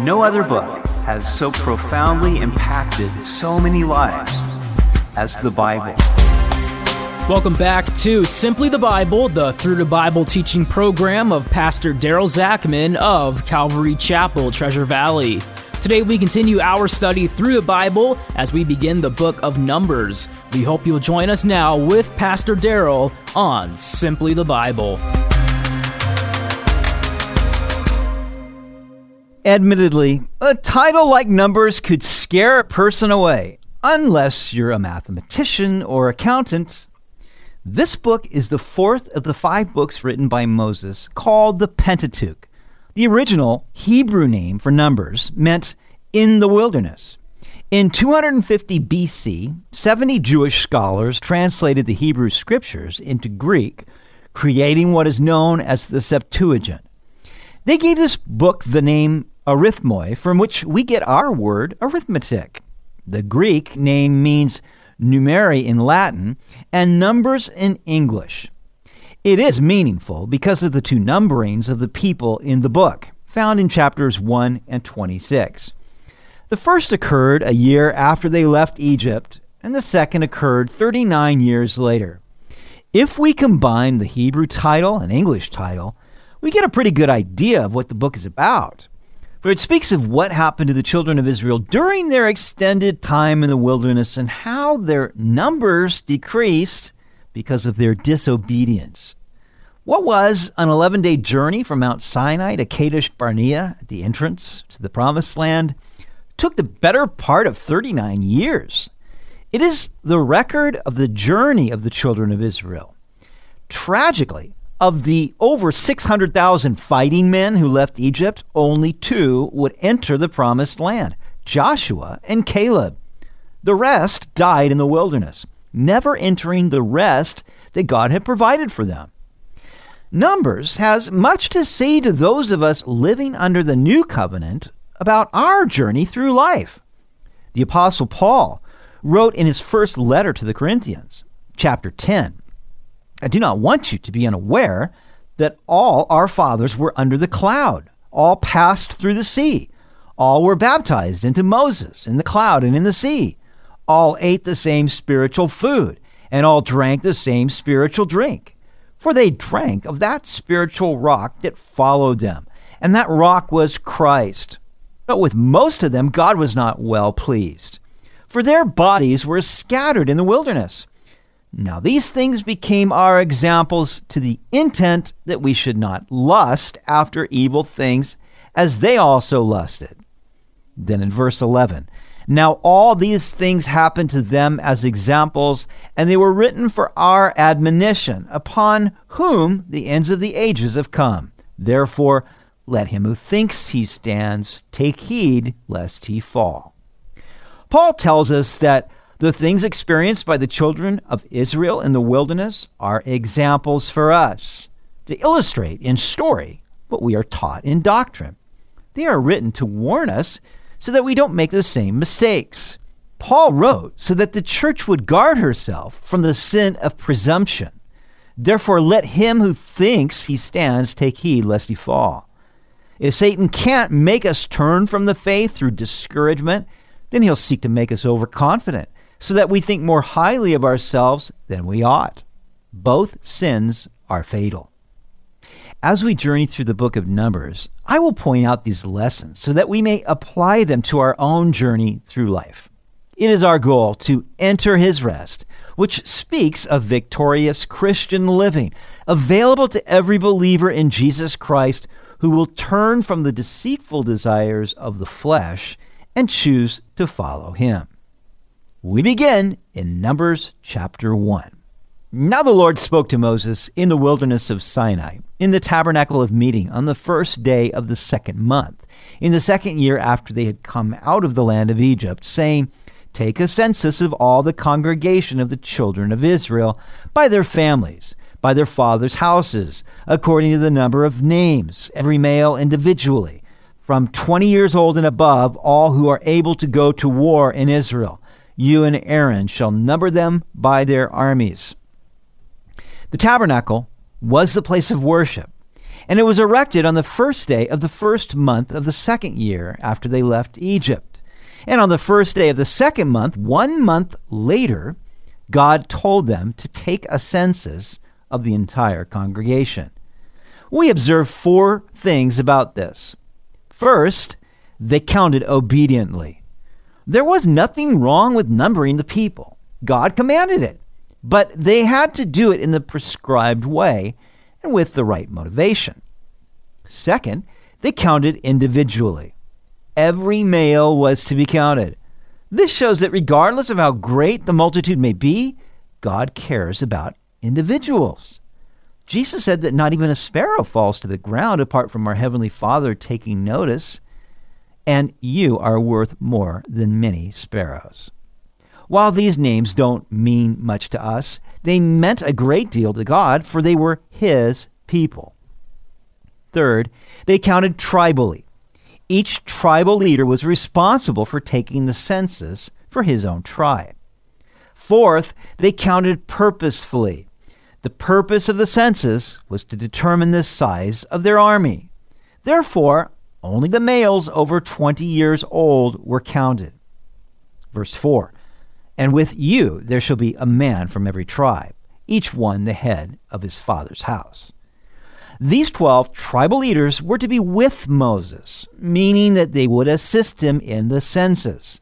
No other book has so profoundly impacted so many lives as the Bible. Welcome back to Simply the Bible, the Through the Bible teaching program of Pastor Daryl Zachman of Calvary Chapel, Treasure Valley. Today we continue our study through the Bible as we begin the book of Numbers. We hope you'll join us now with Pastor Daryl on Simply the Bible. Admittedly, a title like Numbers could scare a person away, unless you're a mathematician or accountant. This book is the fourth of the five books written by Moses called the Pentateuch. The original Hebrew name for Numbers meant in the wilderness. In 250 BC, 70 Jewish scholars translated the Hebrew scriptures into Greek, creating what is known as the Septuagint. They gave this book the name arithmoi, from which we get our word arithmetic. The Greek name means numeri in Latin and numbers in English. It is meaningful because of the two numberings of the people in the book, found in chapters 1 and 26. The first occurred a year after they left Egypt, and the second occurred 39 years later. If we combine the Hebrew title and English title, we get a pretty good idea of what the book is about. For it speaks of what happened to the children of Israel during their extended time in the wilderness and how their numbers decreased because of their disobedience. What was an 11 day journey from Mount Sinai to Kadesh Barnea at the entrance to the Promised Land took the better part of 39 years. It is the record of the journey of the children of Israel. Tragically, of the over 600,000 fighting men who left Egypt, only two would enter the promised land Joshua and Caleb. The rest died in the wilderness, never entering the rest that God had provided for them. Numbers has much to say to those of us living under the new covenant about our journey through life. The Apostle Paul wrote in his first letter to the Corinthians, chapter 10, I do not want you to be unaware that all our fathers were under the cloud, all passed through the sea, all were baptized into Moses in the cloud and in the sea, all ate the same spiritual food, and all drank the same spiritual drink. For they drank of that spiritual rock that followed them, and that rock was Christ. But with most of them, God was not well pleased, for their bodies were scattered in the wilderness. Now, these things became our examples to the intent that we should not lust after evil things as they also lusted. Then in verse 11, now all these things happened to them as examples, and they were written for our admonition, upon whom the ends of the ages have come. Therefore, let him who thinks he stands take heed lest he fall. Paul tells us that the things experienced by the children of Israel in the wilderness are examples for us to illustrate in story what we are taught in doctrine. They are written to warn us so that we don't make the same mistakes. Paul wrote so that the church would guard herself from the sin of presumption. Therefore, let him who thinks he stands take heed lest he fall. If Satan can't make us turn from the faith through discouragement, then he'll seek to make us overconfident so that we think more highly of ourselves than we ought. Both sins are fatal. As we journey through the book of Numbers, I will point out these lessons so that we may apply them to our own journey through life. It is our goal to enter his rest, which speaks of victorious Christian living, available to every believer in Jesus Christ who will turn from the deceitful desires of the flesh and choose to follow him. We begin in Numbers chapter 1. Now the Lord spoke to Moses in the wilderness of Sinai, in the tabernacle of meeting, on the first day of the second month, in the second year after they had come out of the land of Egypt, saying, Take a census of all the congregation of the children of Israel, by their families, by their fathers' houses, according to the number of names, every male individually, from twenty years old and above, all who are able to go to war in Israel you and Aaron shall number them by their armies. The tabernacle was the place of worship, And it was erected on the first day of the first month of the second year after they left Egypt. And on the first day of the second month, one month later, God told them to take a census of the entire congregation. We observe four things about this. First, they counted obediently. There was nothing wrong with numbering the people. God commanded it. But they had to do it in the prescribed way and with the right motivation. Second, they counted individually. Every male was to be counted. This shows that regardless of how great the multitude may be, God cares about individuals. Jesus said that not even a sparrow falls to the ground apart from our Heavenly Father taking notice, and you are worth more than many sparrows. While these names don't mean much to us, they meant a great deal to God, for they were His people. Third, they counted tribally. Each tribal leader was responsible for taking the census for his own tribe. Fourth, they counted purposefully. The purpose of the census was to determine the size of their army. Therefore, only the males over 20 years old were counted. Verse 4 And with you there shall be a man from every tribe, each one the head of his father's house. These 12 tribal leaders were to be with Moses, meaning that they would assist him in the census.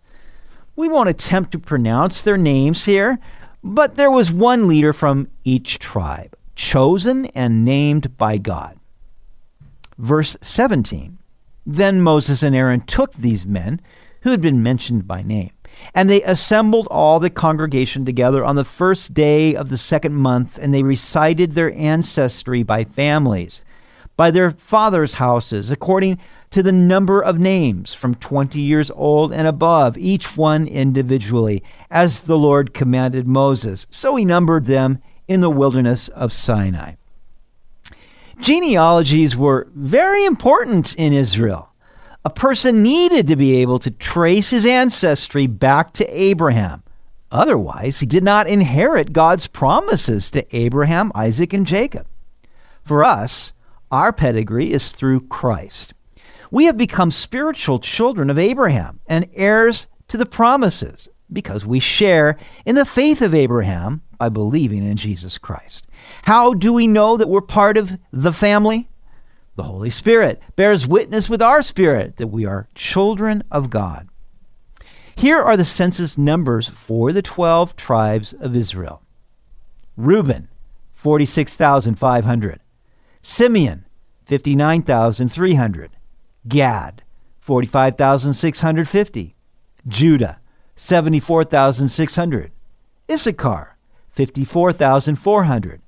We won't attempt to pronounce their names here, but there was one leader from each tribe, chosen and named by God. Verse 17 Then Moses and Aaron took these men who had been mentioned by name and they assembled all the congregation together on the first day of the second month, and they recited their ancestry by families, by their fathers' houses, according to the number of names, from twenty years old and above, each one individually, as the Lord commanded Moses. So he numbered them in the wilderness of Sinai. Genealogies were very important in Israel a person needed to be able to trace his ancestry back to Abraham. Otherwise, he did not inherit God's promises to Abraham, Isaac, and Jacob. For us, our pedigree is through Christ. We have become spiritual children of Abraham and heirs to the promises because we share in the faith of Abraham by believing in Jesus Christ. How do we know that we're part of the family? The Holy Spirit bears witness with our spirit that we are children of God. Here are the census numbers for the 12 tribes of Israel Reuben, 46,500. Simeon, 59,300. Gad, 45,650. Judah, 74,600. Issachar, 54,400.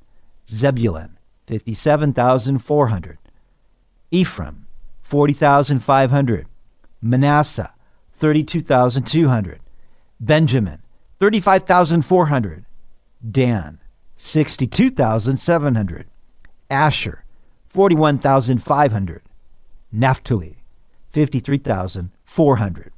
Zebulun, 57,400. Ephraim, 40,500. Manasseh, 32,200. Benjamin, 35,400. Dan, 62,700. Asher, 41,500. Naphtali, 53,400.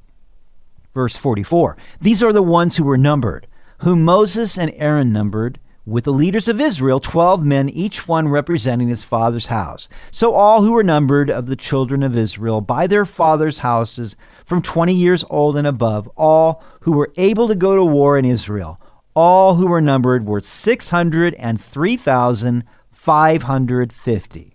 Verse 44 These are the ones who were numbered, whom Moses and Aaron numbered with the leaders of Israel, 12 men, each one representing his father's house. So all who were numbered of the children of Israel by their father's houses, from 20 years old and above, all who were able to go to war in Israel, all who were numbered were 603,550.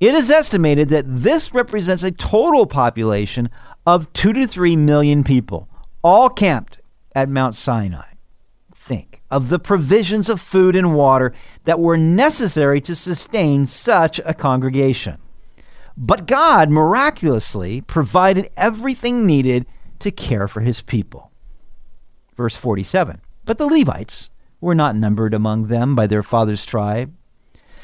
It is estimated that this represents a total population of two to three million people, all camped at Mount Sinai Think of the provisions of food and water that were necessary to sustain such a congregation. But God miraculously provided everything needed to care for his people. Verse 47 But the Levites were not numbered among them by their father's tribe.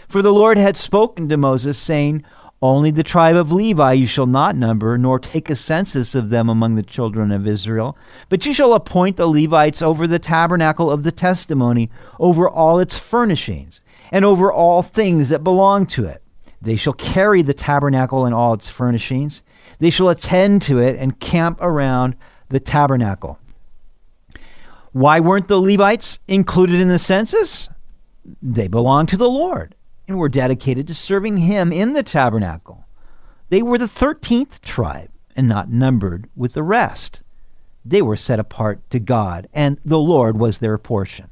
For the Lord had spoken to Moses, saying, only the tribe of Levi you shall not number, nor take a census of them among the children of Israel. But you shall appoint the Levites over the tabernacle of the testimony, over all its furnishings, and over all things that belong to it. They shall carry the tabernacle and all its furnishings. They shall attend to it and camp around the tabernacle. Why weren't the Levites included in the census? They belong to the Lord. And were dedicated to serving him in the tabernacle. They were the 13th tribe and not numbered with the rest. They were set apart to God, and the Lord was their portion.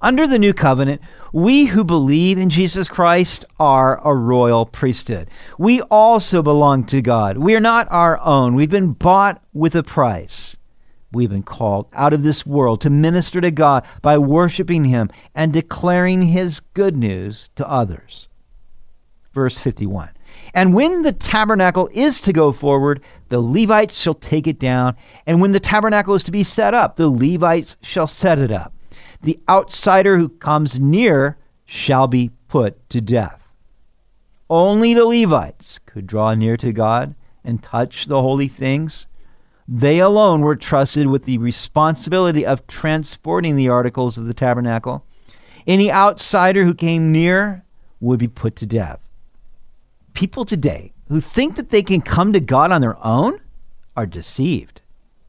Under the new covenant, we who believe in Jesus Christ are a royal priesthood. We also belong to God. We are not our own. We've been bought with a price. We've been called out of this world to minister to God by worshiping Him and declaring His good news to others. Verse 51 And when the tabernacle is to go forward, the Levites shall take it down. And when the tabernacle is to be set up, the Levites shall set it up the outsider who comes near shall be put to death. Only the Levites could draw near to God and touch the holy things. They alone were trusted with the responsibility of transporting the articles of the tabernacle. Any outsider who came near would be put to death. People today who think that they can come to God on their own are deceived.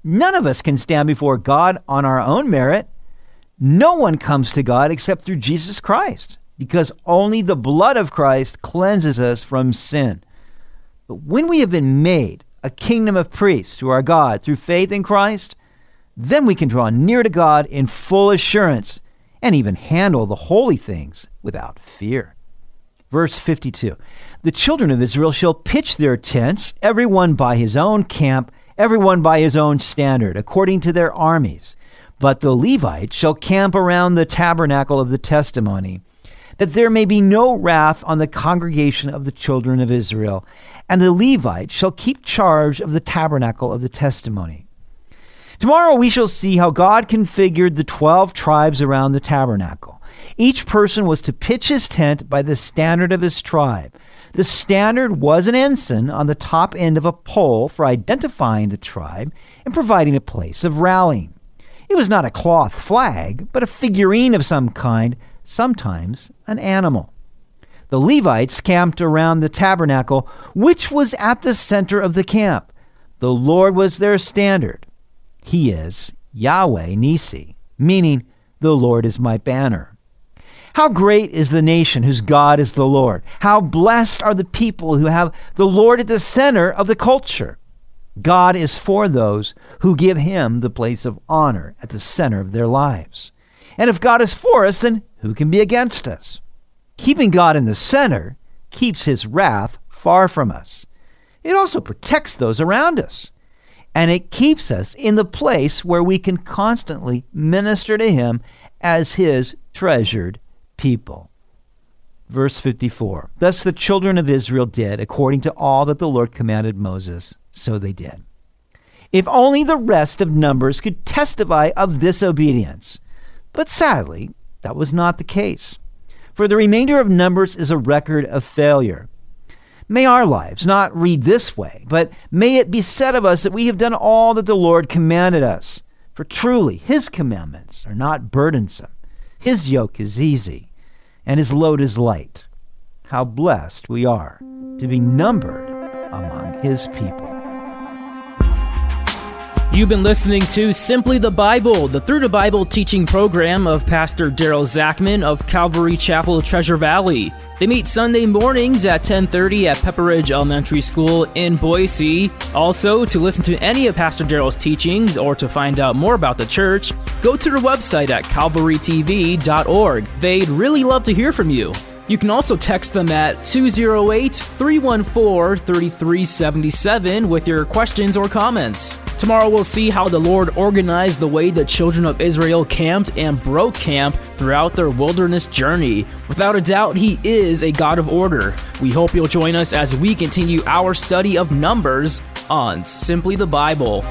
None of us can stand before God on our own merit. No one comes to God except through Jesus Christ, because only the blood of Christ cleanses us from sin. But when we have been made a kingdom of priests to our God through faith in Christ, then we can draw near to God in full assurance and even handle the holy things without fear. Verse 52 The children of Israel shall pitch their tents, every one by his own camp, every one by his own standard, according to their armies. But the Levites shall camp around the tabernacle of the testimony, that there may be no wrath on the congregation of the children of Israel. And the Levite shall keep charge of the tabernacle of the testimony. Tomorrow we shall see how God configured the 12 tribes around the tabernacle. Each person was to pitch his tent by the standard of his tribe. The standard was an ensign on the top end of a pole for identifying the tribe and providing a place of rallying. It was not a cloth flag, but a figurine of some kind, sometimes an animal. The Levites camped around the tabernacle, which was at the center of the camp. The Lord was their standard. He is Yahweh Nisi, meaning the Lord is my banner. How great is the nation whose God is the Lord. How blessed are the people who have the Lord at the center of the culture. God is for those who give him the place of honor at the center of their lives. And if God is for us, then who can be against us? Keeping God in the center keeps his wrath far from us. It also protects those around us. And it keeps us in the place where we can constantly minister to him as his treasured people. Verse 54 Thus the children of Israel did according to all that the Lord commanded Moses so they did. If only the rest of Numbers could testify of this obedience. But sadly, that was not the case. For the remainder of Numbers is a record of failure. May our lives not read this way, but may it be said of us that we have done all that the Lord commanded us. For truly, His commandments are not burdensome, His yoke is easy, and His load is light. How blessed we are to be numbered among His people. You've been listening to Simply the Bible, the Through the Bible teaching program of Pastor Daryl Zachman of Calvary Chapel, Treasure Valley. They meet Sunday mornings at 10:30 at Pepper Ridge Elementary School in Boise. Also, to listen to any of Pastor Daryl's teachings or to find out more about the church, go to their website at calvarytv.org. They'd really love to hear from you. You can also text them at 208 314 3377 with your questions or comments. Tomorrow we'll see how the Lord organized the way the children of Israel camped and broke camp throughout their wilderness journey. Without a doubt, He is a God of order. We hope you'll join us as we continue our study of Numbers on Simply the Bible.